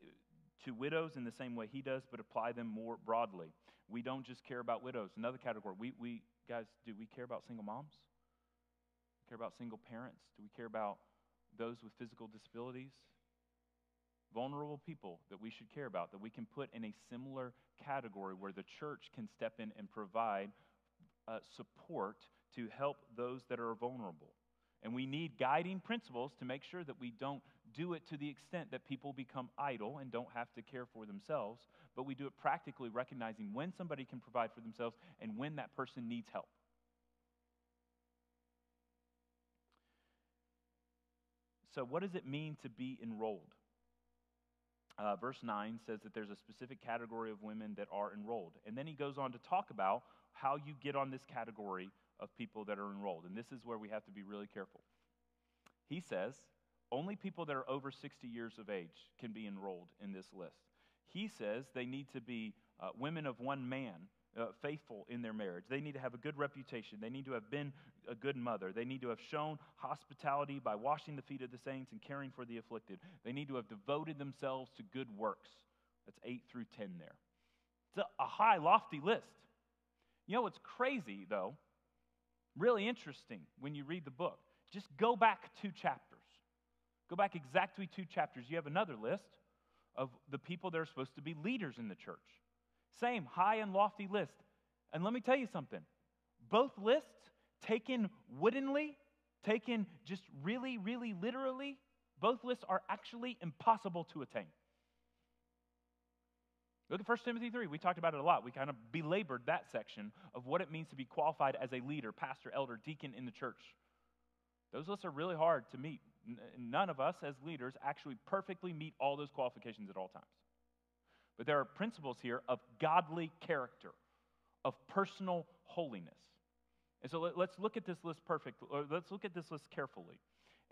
to widows in the same way he does, but apply them more broadly. We don't just care about widows. Another category, we, we guys, do we care about single moms? care about single parents? Do we care about those with physical disabilities? vulnerable people that we should care about, that we can put in a similar category where the church can step in and provide uh, support to help those that are vulnerable. And we need guiding principles to make sure that we don't do it to the extent that people become idle and don't have to care for themselves, but we do it practically recognizing when somebody can provide for themselves and when that person needs help. So, what does it mean to be enrolled? uh, verse 9 says that there's a specific category of women that are enrolled. And then he goes on to talk about how you get on this category of people that are enrolled. And this is where we have to be really careful. He says only people that are over 60 years of age can be enrolled in this list. He says they need to be uh, women of one man uh, faithful in their marriage. They need to have a good reputation. They need to have been a good mother. They need to have shown hospitality by washing the feet of the saints and caring for the afflicted. They need to have devoted themselves to good works. That's 8 through 10 there. It's a, a high, lofty list. You know what's crazy, though? Really interesting when you read the book. Just go back two chapters. Go back exactly two chapters. You have another list of the people that are supposed to be leaders in the church. Same high and lofty list. And let me tell you something both lists, taken woodenly, taken just really, really literally, both lists are actually impossible to attain. Look at 1 Timothy 3. We talked about it a lot. We kind of belabored that section of what it means to be qualified as a leader, pastor, elder, deacon in the church. Those lists are really hard to meet. None of us as leaders actually perfectly meet all those qualifications at all times. But there are principles here of godly character, of personal holiness. And so let, us look at this list perfectly, let's look at this list carefully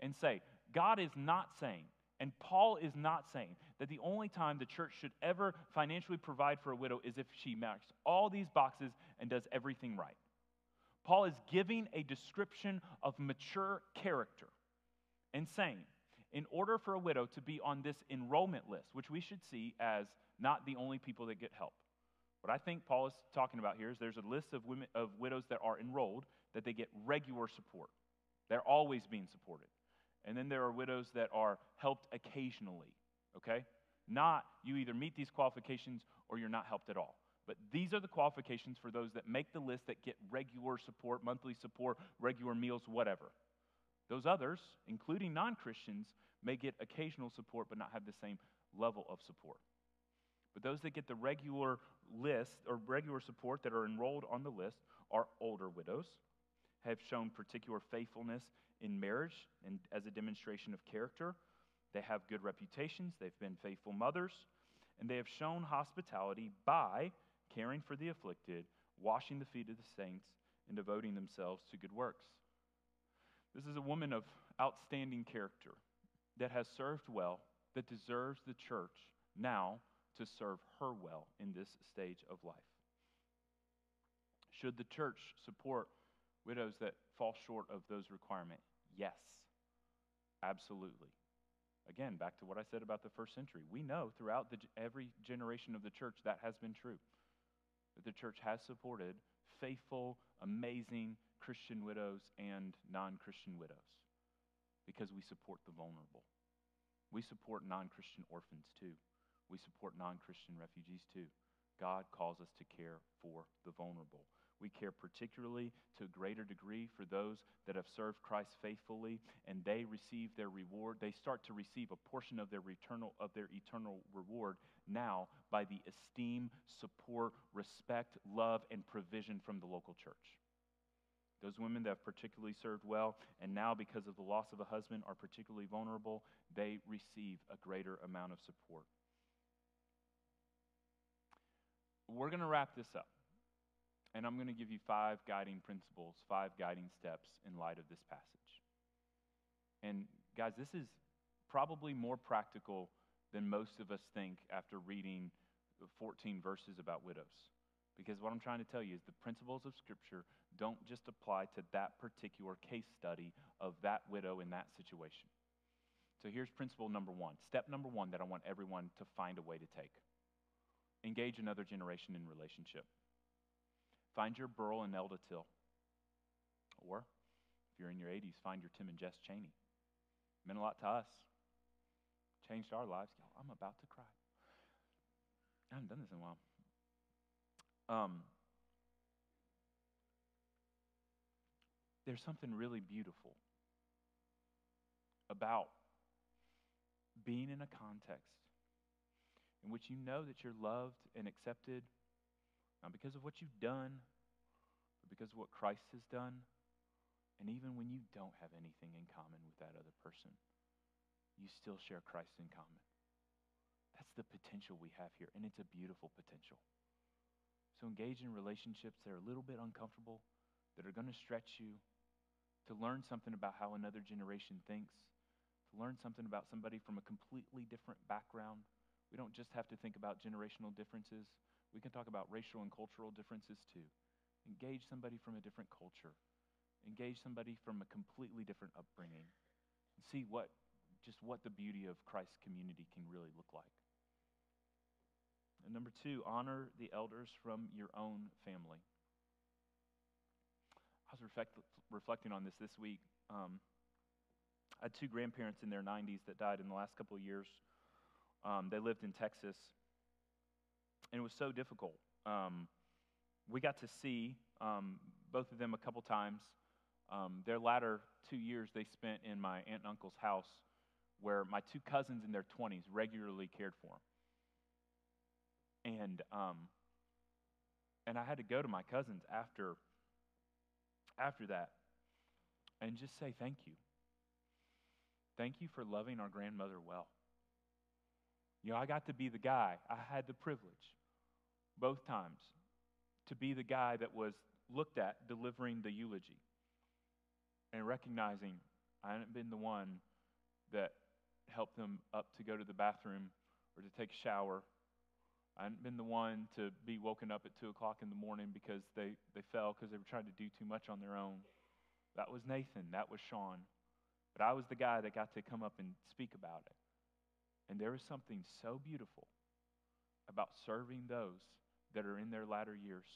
and say, God is not saying, and Paul is not saying, that the only time the church should ever financially provide for a widow is if she marks all these boxes and does everything right. Paul is giving a description of mature character and saying, in order for a widow to be on this enrollment list, which we should see as not the only people that get help. What I think Paul is talking about here is there's a list of women of widows that are enrolled that they get regular support. They're always being supported. And then there are widows that are helped occasionally, okay? Not you either meet these qualifications or you're not helped at all. But these are the qualifications for those that make the list that get regular support, monthly support, regular meals, whatever. Those others, including non Christians, may get occasional support but not have the same level of support. But those that get the regular list or regular support that are enrolled on the list are older widows, have shown particular faithfulness in marriage and as a demonstration of character. They have good reputations, they've been faithful mothers, and they have shown hospitality by caring for the afflicted, washing the feet of the saints, and devoting themselves to good works. This is a woman of outstanding character that has served well, that deserves the church now to serve her well in this stage of life. Should the church support widows that fall short of those requirements? Yes, absolutely. Again, back to what I said about the first century. We know throughout the, every generation of the church that has been true. That the church has supported faithful, amazing Christian widows and non Christian widows because we support the vulnerable. We support non Christian orphans too. We support non Christian refugees too. God calls us to care for the vulnerable. We care particularly to a greater degree for those that have served Christ faithfully and they receive their reward. They start to receive a portion of their eternal, of their eternal reward now by the esteem, support, respect, love, and provision from the local church. Those women that have particularly served well and now, because of the loss of a husband, are particularly vulnerable, they receive a greater amount of support. We're going to wrap this up. And I'm going to give you five guiding principles, five guiding steps in light of this passage. And guys, this is probably more practical than most of us think after reading 14 verses about widows. Because what I'm trying to tell you is the principles of Scripture don't just apply to that particular case study of that widow in that situation. So here's principle number one. Step number one that I want everyone to find a way to take engage another generation in relationship. Find your Burl and Elda Till. Or, if you're in your 80s, find your Tim and Jess Cheney. Meant a lot to us. Changed our lives. Y'all, I'm about to cry. I haven't done this in a while. Um, there's something really beautiful about being in a context in which you know that you're loved and accepted not because of what you've done, but because of what Christ has done. And even when you don't have anything in common with that other person, you still share Christ in common. That's the potential we have here, and it's a beautiful potential. So engage in relationships that are a little bit uncomfortable, that are going to stretch you, to learn something about how another generation thinks, to learn something about somebody from a completely different background. We don't just have to think about generational differences. We can talk about racial and cultural differences too. Engage somebody from a different culture. Engage somebody from a completely different upbringing. And see what just what the beauty of Christ's community can really look like. And number two, honor the elders from your own family. I was reflect, reflecting on this this week. Um, I had two grandparents in their 90s that died in the last couple of years. Um, they lived in Texas, and it was so difficult. Um, we got to see um, both of them a couple times. Um, their latter two years they spent in my aunt and uncle's house, where my two cousins in their 20s regularly cared for them. And um, and I had to go to my cousins after after that and just say thank you. Thank you for loving our grandmother well. You know, I got to be the guy. I had the privilege both times to be the guy that was looked at delivering the eulogy and recognizing I hadn't been the one that helped them up to go to the bathroom or to take a shower. I hadn't been the one to be woken up at 2 o'clock in the morning because they, they fell because they were trying to do too much on their own. That was Nathan. That was Sean. But I was the guy that got to come up and speak about it. And there is something so beautiful about serving those that are in their latter years.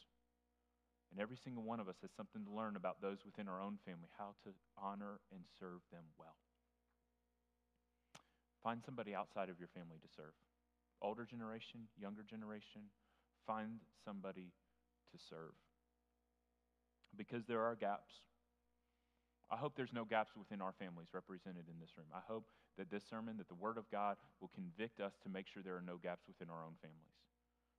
And every single one of us has something to learn about those within our own family, how to honor and serve them well. Find somebody outside of your family to serve. Older generation, younger generation. find somebody to serve. Because there are gaps. I hope there's no gaps within our families represented in this room. I hope that this sermon, that the Word of God will convict us to make sure there are no gaps within our own families.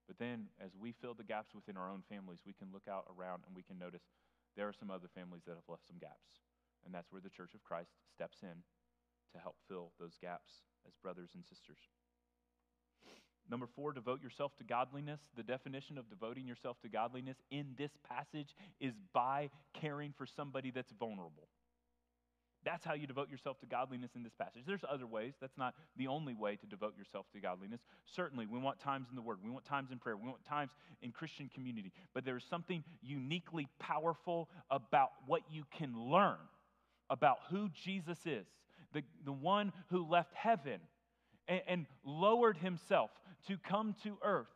But then, as we fill the gaps within our own families, we can look out around and we can notice there are some other families that have left some gaps. And that's where the Church of Christ steps in to help fill those gaps as brothers and sisters. Number four, devote yourself to godliness. The definition of devoting yourself to godliness in this passage is by caring for somebody that's vulnerable. That's how you devote yourself to godliness in this passage. There's other ways. That's not the only way to devote yourself to godliness. Certainly, we want times in the Word, we want times in prayer, we want times in Christian community. But there's something uniquely powerful about what you can learn about who Jesus is the, the one who left heaven and, and lowered himself to come to earth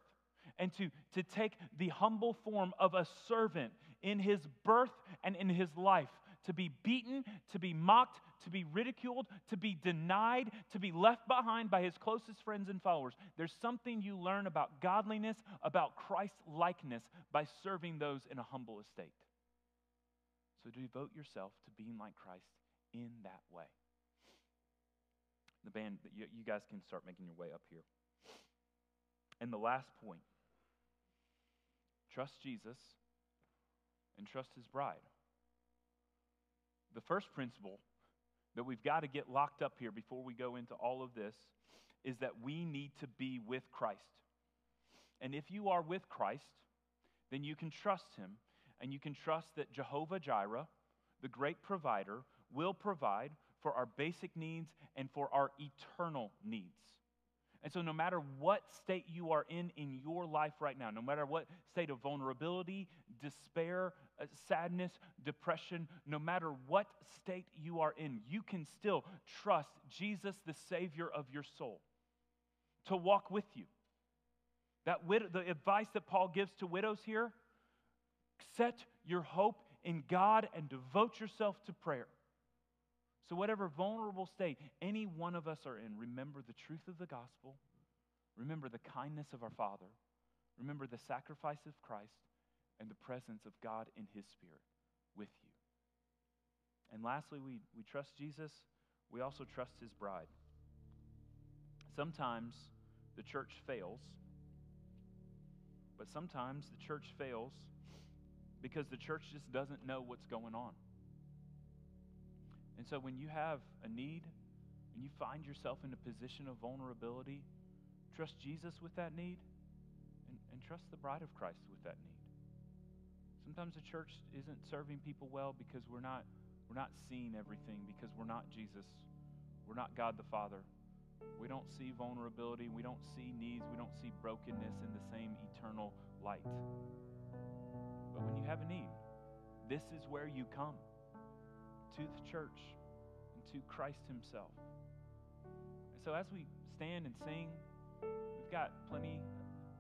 and to, to take the humble form of a servant in his birth and in his life to be beaten, to be mocked, to be ridiculed, to be denied, to be left behind by his closest friends and followers. There's something you learn about godliness, about Christ likeness by serving those in a humble estate. So devote yourself to being like Christ in that way. The band, you, you guys can start making your way up here. And the last point trust Jesus and trust his bride. The first principle that we've got to get locked up here before we go into all of this is that we need to be with Christ. And if you are with Christ, then you can trust him and you can trust that Jehovah Jireh, the great provider, will provide for our basic needs and for our eternal needs. And so, no matter what state you are in in your life right now, no matter what state of vulnerability, despair, uh, sadness, depression, no matter what state you are in, you can still trust Jesus, the Savior of your soul, to walk with you. That wid- the advice that Paul gives to widows here set your hope in God and devote yourself to prayer. So, whatever vulnerable state any one of us are in, remember the truth of the gospel, remember the kindness of our Father, remember the sacrifice of Christ, and the presence of God in His Spirit with you. And lastly, we, we trust Jesus, we also trust His bride. Sometimes the church fails, but sometimes the church fails because the church just doesn't know what's going on. And so when you have a need and you find yourself in a position of vulnerability, trust Jesus with that need and, and trust the bride of Christ with that need. Sometimes the church isn't serving people well because we're not, we're not seeing everything, because we're not Jesus. We're not God the Father. We don't see vulnerability. We don't see needs. We don't see brokenness in the same eternal light. But when you have a need, this is where you come to the church and to Christ Himself. And so as we stand and sing, we've got plenty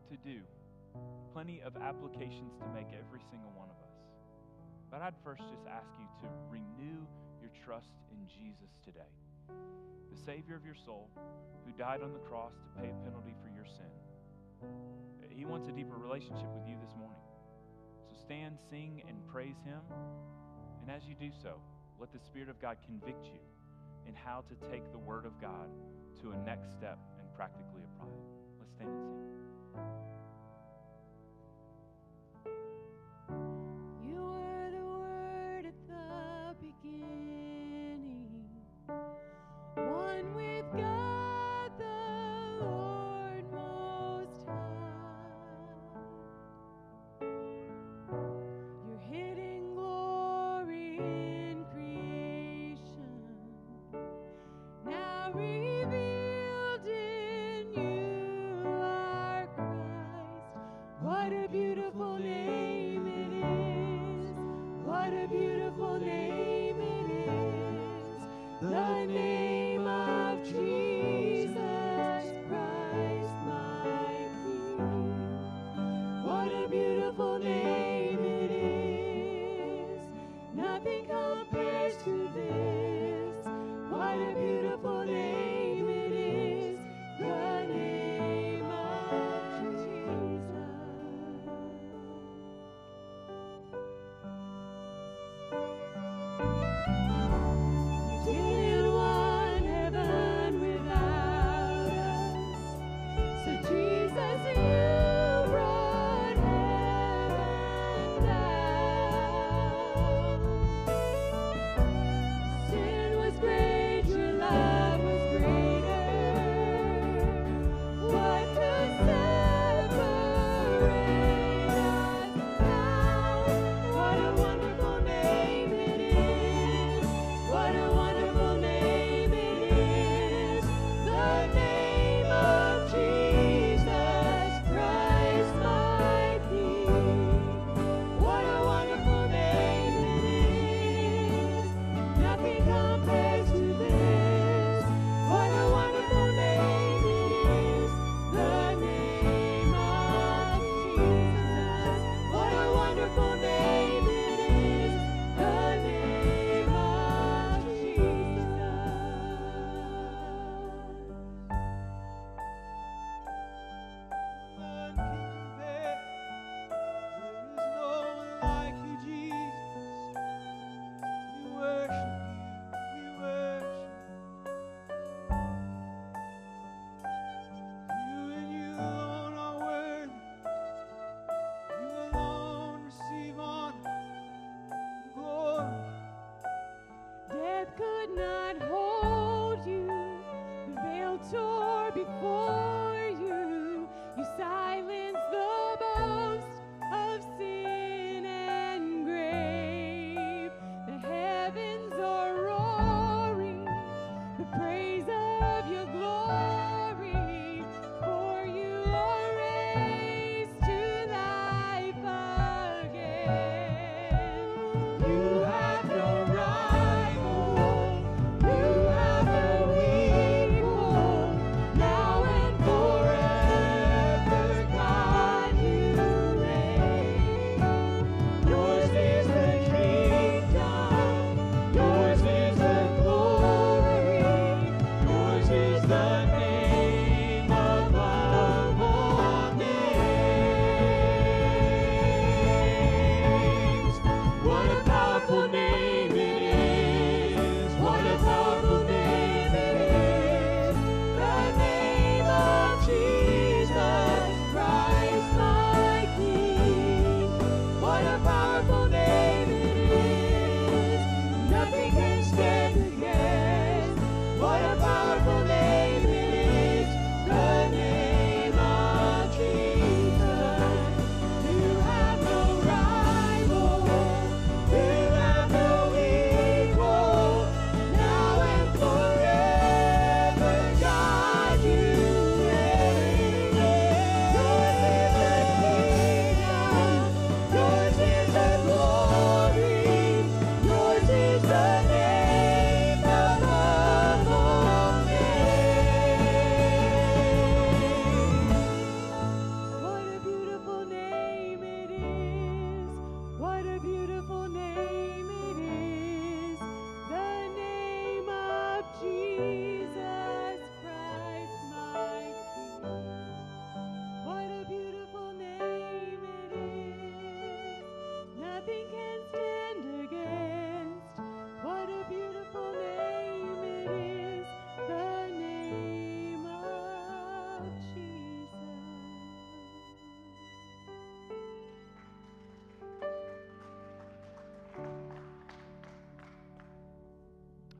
to do, plenty of applications to make every single one of us. But I'd first just ask you to renew your trust in Jesus today, the Savior of your soul, who died on the cross to pay a penalty for your sin. He wants a deeper relationship with you this morning. So stand, sing, and praise Him. And as you do so, let the Spirit of God convict you in how to take the Word of God to a next step and practically apply it. Let's stand and sing.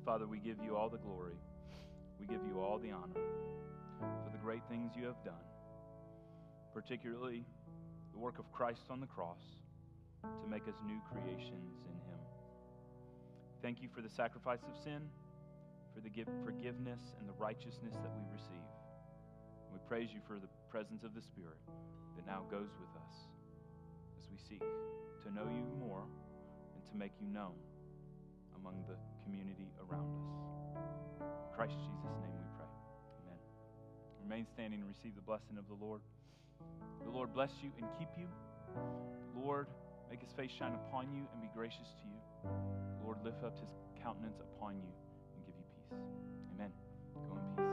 Father, we give you all the glory. We give you all the honor for the great things you have done, particularly the work of Christ on the cross to make us new creations in Him. Thank you for the sacrifice of sin, for the forgiveness and the righteousness that we receive. We praise you for the presence of the Spirit that now goes with us as we seek to know you more and to make you known among the community around us. In Christ Jesus' name we pray. Amen. Remain standing and receive the blessing of the Lord. The Lord bless you and keep you. The Lord make his face shine upon you and be gracious to you. The Lord lift up his countenance upon you and give you peace. Amen. Go in peace.